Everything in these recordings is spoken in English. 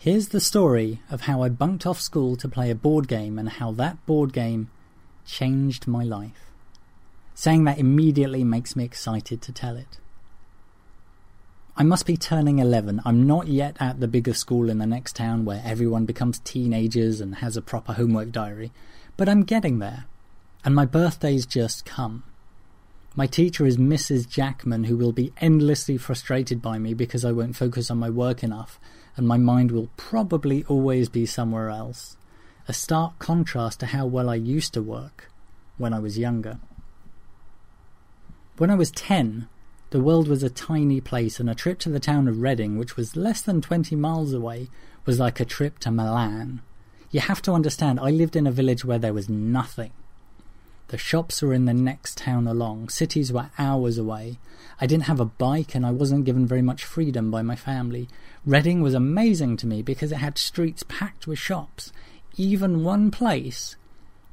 Here's the story of how I bunked off school to play a board game and how that board game changed my life. Saying that immediately makes me excited to tell it. I must be turning 11. I'm not yet at the bigger school in the next town where everyone becomes teenagers and has a proper homework diary, but I'm getting there. And my birthday's just come. My teacher is Mrs. Jackman, who will be endlessly frustrated by me because I won't focus on my work enough, and my mind will probably always be somewhere else. A stark contrast to how well I used to work when I was younger. When I was 10, the world was a tiny place, and a trip to the town of Reading, which was less than 20 miles away, was like a trip to Milan. You have to understand, I lived in a village where there was nothing. The shops were in the next town along. Cities were hours away. I didn't have a bike and I wasn't given very much freedom by my family. Reading was amazing to me because it had streets packed with shops, even one place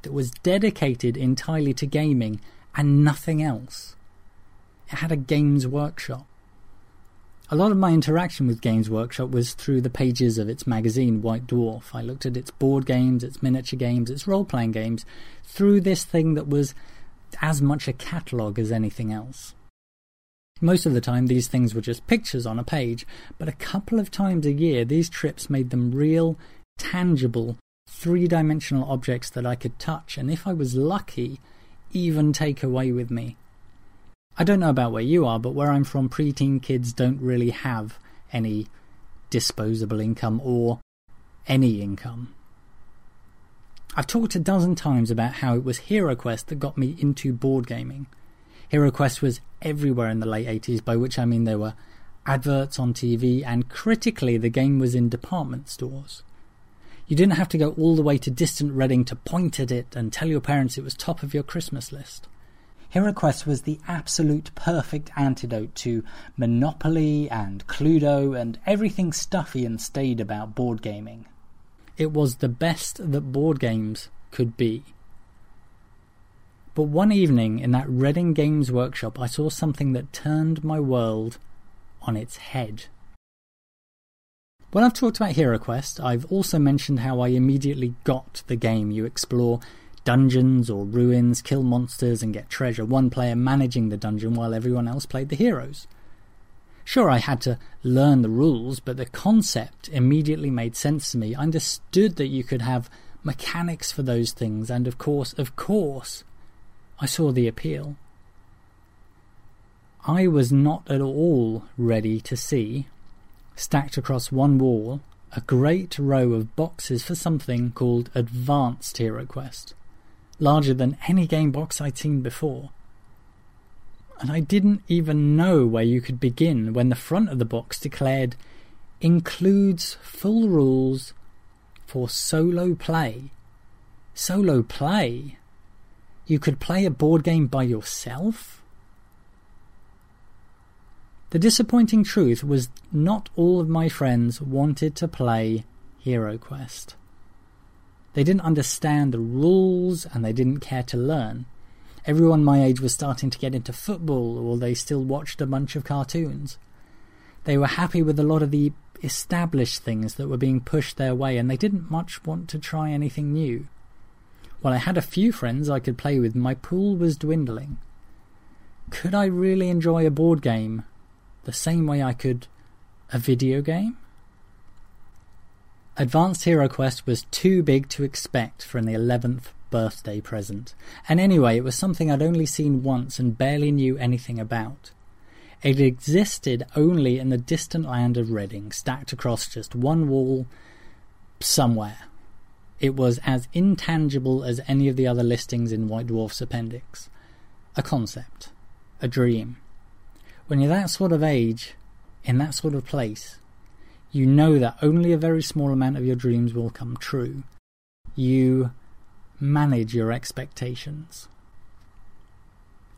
that was dedicated entirely to gaming and nothing else. It had a games workshop. A lot of my interaction with Games Workshop was through the pages of its magazine, White Dwarf. I looked at its board games, its miniature games, its role playing games, through this thing that was as much a catalogue as anything else. Most of the time, these things were just pictures on a page, but a couple of times a year, these trips made them real, tangible, three dimensional objects that I could touch, and if I was lucky, even take away with me. I don't know about where you are, but where I'm from, preteen kids don't really have any disposable income or any income. I've talked a dozen times about how it was HeroQuest that got me into board gaming. HeroQuest was everywhere in the late 80s, by which I mean there were adverts on TV, and critically, the game was in department stores. You didn't have to go all the way to distant Reading to point at it and tell your parents it was top of your Christmas list. HeroQuest was the absolute perfect antidote to Monopoly and Cluedo and everything stuffy and staid about board gaming. It was the best that board games could be. But one evening in that Reading Games Workshop, I saw something that turned my world on its head. When I've talked about HeroQuest, I've also mentioned how I immediately got the game. You explore dungeons or ruins, kill monsters, and get treasure, one player managing the dungeon while everyone else played the heroes. Sure, I had to learn the rules, but the concept immediately made sense to me. I understood that you could have mechanics for those things, and of course, of course, I saw the appeal. I was not at all ready to see, stacked across one wall, a great row of boxes for something called Advanced HeroQuest larger than any game box I'd seen before. And I didn't even know where you could begin when the front of the box declared includes full rules for solo play. Solo play? You could play a board game by yourself? The disappointing truth was not all of my friends wanted to play HeroQuest. They didn't understand the rules and they didn't care to learn. Everyone my age was starting to get into football or they still watched a bunch of cartoons. They were happy with a lot of the established things that were being pushed their way and they didn't much want to try anything new. While I had a few friends I could play with, my pool was dwindling. Could I really enjoy a board game the same way I could a video game? Advanced Hero Quest was too big to expect for an 11th birthday present, and anyway, it was something I'd only seen once and barely knew anything about. It existed only in the distant land of Reading, stacked across just one wall somewhere. It was as intangible as any of the other listings in White Dwarf's appendix. A concept. A dream. When you're that sort of age, in that sort of place, you know that only a very small amount of your dreams will come true. You manage your expectations.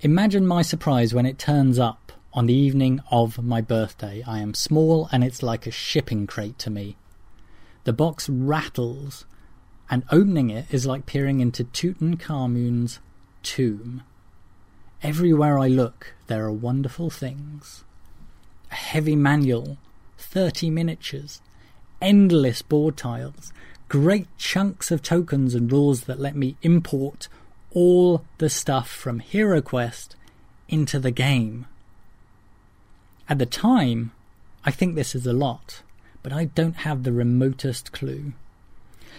Imagine my surprise when it turns up on the evening of my birthday. I am small and it's like a shipping crate to me. The box rattles, and opening it is like peering into Tutankhamun's tomb. Everywhere I look, there are wonderful things. A heavy manual 30 miniatures, endless board tiles, great chunks of tokens and rules that let me import all the stuff from HeroQuest into the game. At the time, I think this is a lot, but I don't have the remotest clue.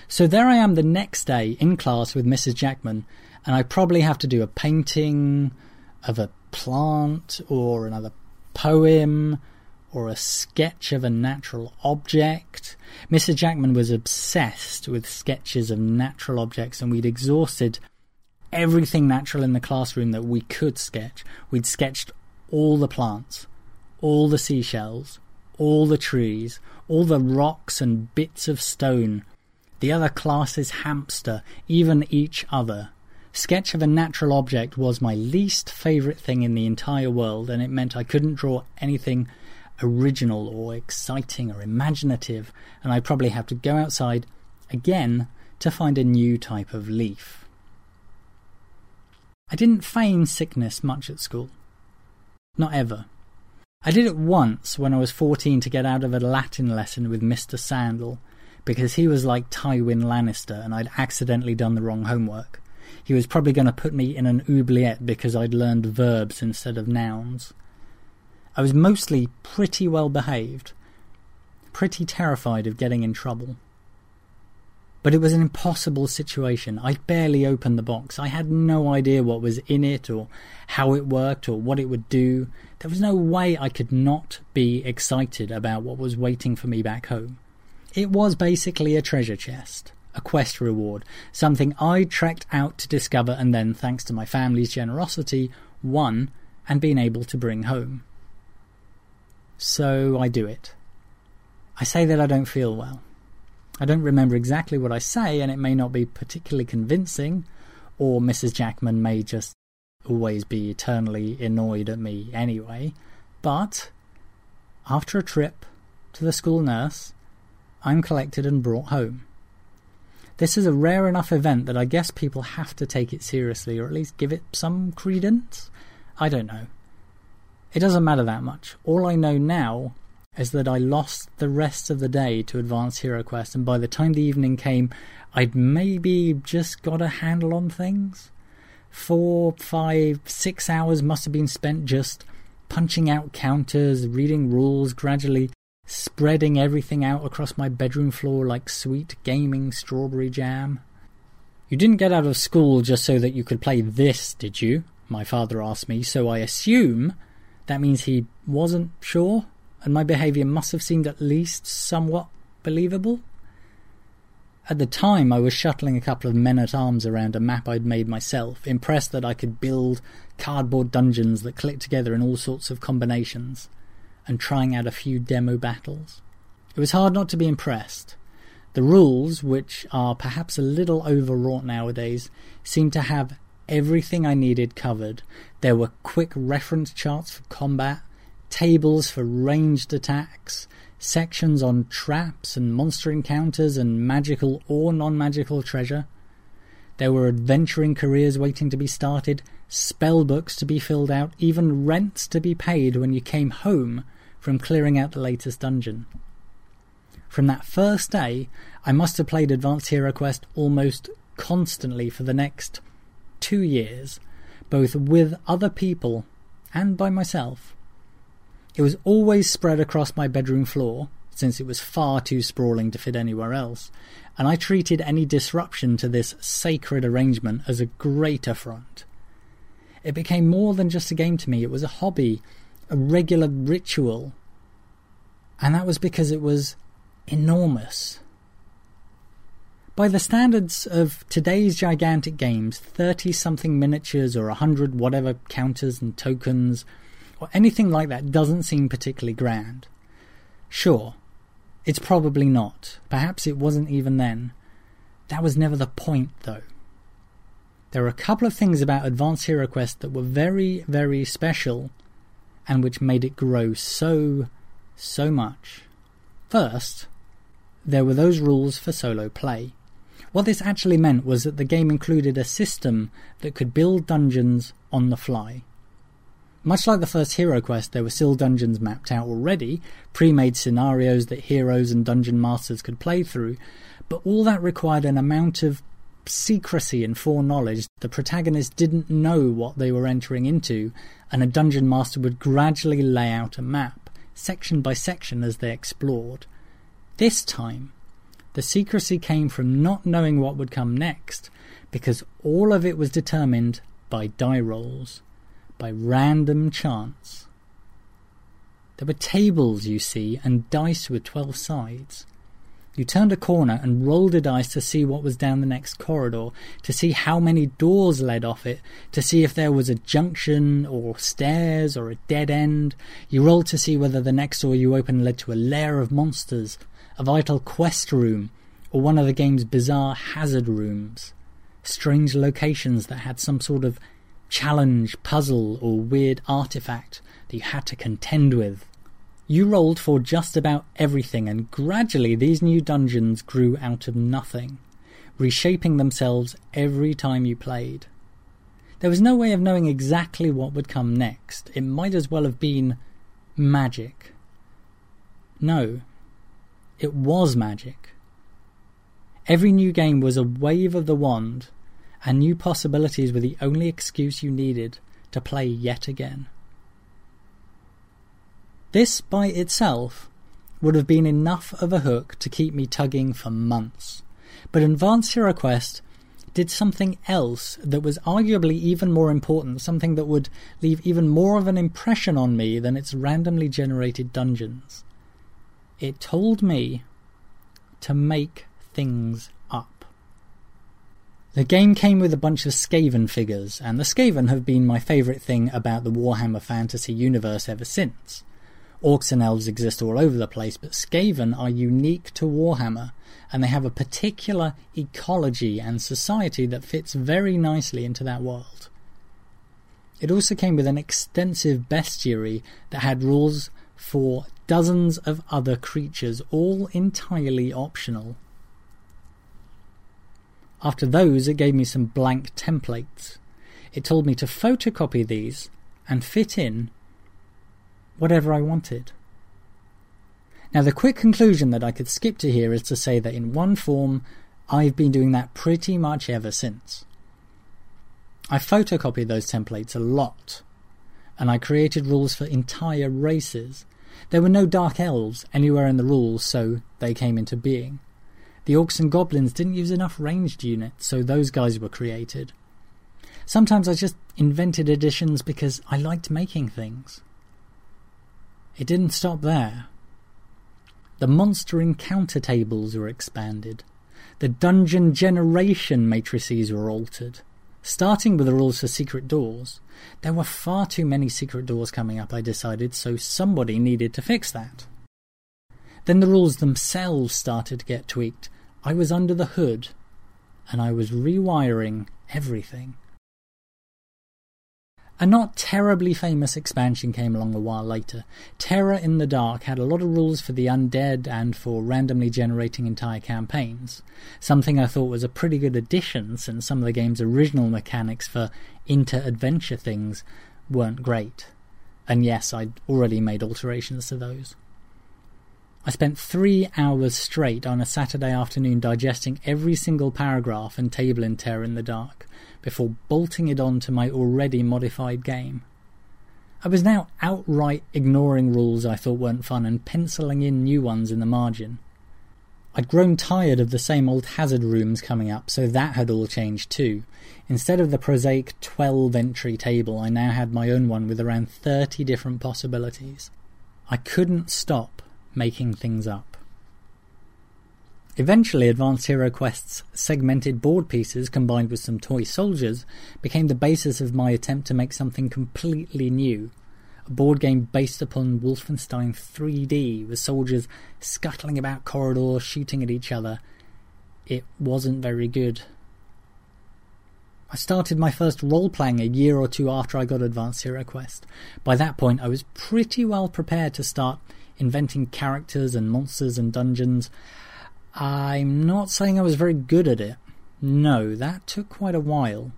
So there I am the next day in class with Mrs. Jackman, and I probably have to do a painting of a plant or another poem or a sketch of a natural object. Mr. Jackman was obsessed with sketches of natural objects, and we'd exhausted everything natural in the classroom that we could sketch. We'd sketched all the plants, all the seashells, all the trees, all the rocks and bits of stone the other class's hamster, even each other. Sketch of a natural object was my least favourite thing in the entire world, and it meant I couldn't draw anything original or exciting or imaginative, and I'd probably have to go outside again to find a new type of leaf. I didn't feign sickness much at school. Not ever. I did it once when I was 14 to get out of a Latin lesson with Mr. Sandal, because he was like Tywin Lannister and I'd accidentally done the wrong homework. He was probably going to put me in an oubliette because I'd learned verbs instead of nouns. I was mostly pretty well behaved, pretty terrified of getting in trouble. But it was an impossible situation. I barely opened the box. I had no idea what was in it or how it worked or what it would do. There was no way I could not be excited about what was waiting for me back home. It was basically a treasure chest, a quest reward, something I trekked out to discover and then, thanks to my family's generosity, won and been able to bring home. So I do it. I say that I don't feel well. I don't remember exactly what I say, and it may not be particularly convincing, or Mrs. Jackman may just always be eternally annoyed at me anyway. But after a trip to the school nurse, I'm collected and brought home. This is a rare enough event that I guess people have to take it seriously or at least give it some credence. I don't know. It doesn't matter that much. All I know now is that I lost the rest of the day to Advance Hero Quest, and by the time the evening came, I'd maybe just got a handle on things. Four, five, six hours must have been spent just punching out counters, reading rules, gradually spreading everything out across my bedroom floor like sweet gaming strawberry jam. You didn't get out of school just so that you could play this, did you? My father asked me, so I assume that means he wasn't sure, and my behaviour must have seemed at least somewhat believable. At the time, I was shuttling a couple of men at arms around a map I'd made myself, impressed that I could build cardboard dungeons that clicked together in all sorts of combinations and trying out a few demo battles. It was hard not to be impressed. The rules, which are perhaps a little overwrought nowadays, seemed to have everything I needed covered. There were quick reference charts for combat, tables for ranged attacks, sections on traps and monster encounters and magical or non magical treasure. There were adventuring careers waiting to be started, spell books to be filled out, even rents to be paid when you came home from clearing out the latest dungeon. From that first day, I must have played Advanced Hero Quest almost constantly for the next two years, both with other people and by myself. It was always spread across my bedroom floor, since it was far too sprawling to fit anywhere else, and I treated any disruption to this sacred arrangement as a great affront. It became more than just a game to me, it was a hobby a regular ritual. And that was because it was enormous. By the standards of today's gigantic games, 30 something miniatures or 100 whatever counters and tokens or anything like that doesn't seem particularly grand. Sure, it's probably not. Perhaps it wasn't even then. That was never the point, though. There are a couple of things about Advanced Hero Quest that were very, very special and which made it grow so, so much. First, there were those rules for solo play. What this actually meant was that the game included a system that could build dungeons on the fly. Much like the first Hero Quest, there were still dungeons mapped out already, pre made scenarios that heroes and dungeon masters could play through, but all that required an amount of secrecy and foreknowledge. The protagonist didn't know what they were entering into, and a dungeon master would gradually lay out a map, section by section, as they explored. This time, the secrecy came from not knowing what would come next, because all of it was determined by die rolls by random chance. There were tables, you see, and dice with 12 sides. You turned a corner and rolled a dice to see what was down the next corridor, to see how many doors led off it, to see if there was a junction or stairs or a dead end. You rolled to see whether the next door you opened led to a lair of monsters, a vital quest room, or one of the game's bizarre hazard rooms. Strange locations that had some sort of challenge, puzzle, or weird artifact that you had to contend with. You rolled for just about everything, and gradually these new dungeons grew out of nothing, reshaping themselves every time you played. There was no way of knowing exactly what would come next. It might as well have been magic. No, it was magic. Every new game was a wave of the wand and new possibilities were the only excuse you needed to play yet again. This by itself would have been enough of a hook to keep me tugging for months, but Advanced Hero Quest did something else that was arguably even more important, something that would leave even more of an impression on me than its randomly generated dungeons. It told me to make things up. the game came with a bunch of Skaven figures, and the Skaven have been my favourite thing about the Warhammer Fantasy universe ever since. Orcs and elves exist all over the place, but Skaven are unique to Warhammer, and they have a particular ecology and society that fits very nicely into that world. It also came with an extensive bestiary that had rules for dozens of other creatures, all entirely optional. After those, it gave me some blank templates. It told me to photocopy these and fit in whatever I wanted. Now, the quick conclusion that I could skip to here is to say that in one form, I've been doing that pretty much ever since. I photocopied those templates a lot, and I created rules for entire races. There were no dark elves anywhere in the rules, so they came into being. The Orcs and Goblins didn't use enough ranged units, so those guys were created. Sometimes I just invented additions because I liked making things. It didn't stop there. The monster encounter tables were expanded. The dungeon generation matrices were altered. Starting with the rules for secret doors, there were far too many secret doors coming up, I decided, so somebody needed to fix that. Then the rules themselves started to get tweaked, I was under the hood and I was rewiring everything. A not terribly famous expansion came along a while later. Terror in the Dark had a lot of rules for the undead and for randomly generating entire campaigns, something I thought was a pretty good addition since some of the game's original mechanics for inter adventure things weren't great. And yes, I'd already made alterations to those. I spent three hours straight on a Saturday afternoon digesting every single paragraph and table in Terror in the Dark before bolting it on to my already modified game. I was now outright ignoring rules I thought weren't fun and penciling in new ones in the margin. I'd grown tired of the same old hazard rooms coming up, so that had all changed too. Instead of the prosaic 12 entry table, I now had my own one with around 30 different possibilities. I couldn't stop making things up. Eventually, Advanced Hero Quest's segmented board pieces combined with some toy soldiers became the basis of my attempt to make something completely new. A board game based upon Wolfenstein 3D, with soldiers scuttling about corridors, shooting at each other. It wasn't very good. I started my first role playing a year or two after I got Advanced Hero Quest. By that point, I was pretty well prepared to start inventing characters and monsters and dungeons. I'm not saying I was very good at it. No, that took quite a while.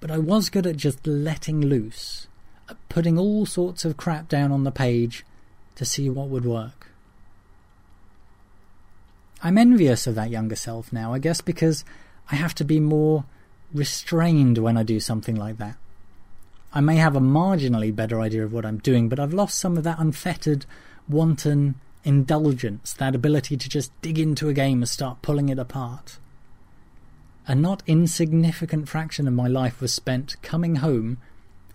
But I was good at just letting loose. At putting all sorts of crap down on the page to see what would work. I'm envious of that younger self now, I guess because I have to be more restrained when I do something like that. I may have a marginally better idea of what I'm doing, but I've lost some of that unfettered, wanton indulgence, that ability to just dig into a game and start pulling it apart. A not insignificant fraction of my life was spent coming home,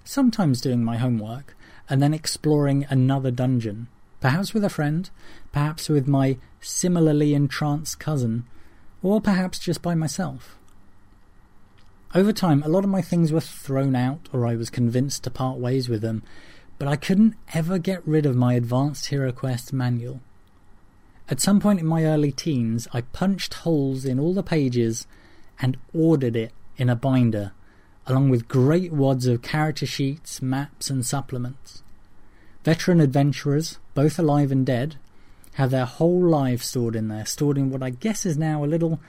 sometimes doing my homework, and then exploring another dungeon, perhaps with a friend, perhaps with my similarly entranced cousin, or perhaps just by myself. Over time, a lot of my things were thrown out, or I was convinced to part ways with them, but I couldn't ever get rid of my Advanced Hero Quest manual. At some point in my early teens, I punched holes in all the pages and ordered it in a binder, along with great wads of character sheets, maps, and supplements. Veteran adventurers, both alive and dead, have their whole lives stored in there, stored in what I guess is now a little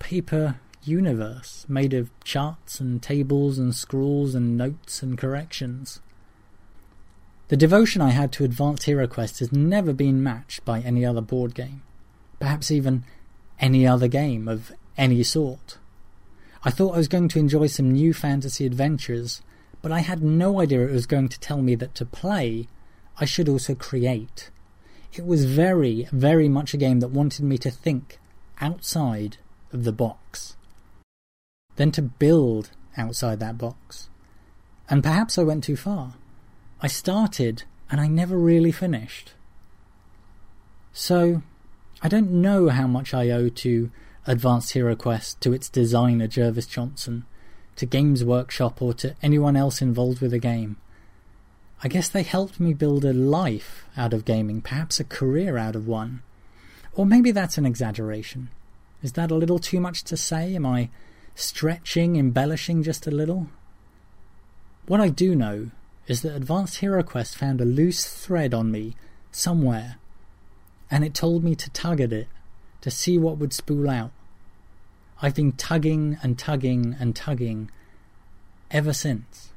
paper universe made of charts and tables and scrawls and notes and corrections. The devotion I had to Advanced Hero Quest has never been matched by any other board game, perhaps even any other game of any sort. I thought I was going to enjoy some new fantasy adventures, but I had no idea it was going to tell me that to play, I should also create. It was very, very much a game that wanted me to think outside of the box then to build outside that box. And perhaps I went too far. I started and I never really finished. So, I don't know how much I owe to Advanced Hero Quest, to its designer Jervis Johnson, to Games Workshop, or to anyone else involved with the game. I guess they helped me build a life out of gaming, perhaps a career out of one. Or maybe that's an exaggeration. Is that a little too much to say? Am I stretching, embellishing just a little. What I do know is that Advanced Hero Quest found a loose thread on me somewhere, and it told me to tug at it to see what would spool out. I've been tugging and tugging and tugging ever since.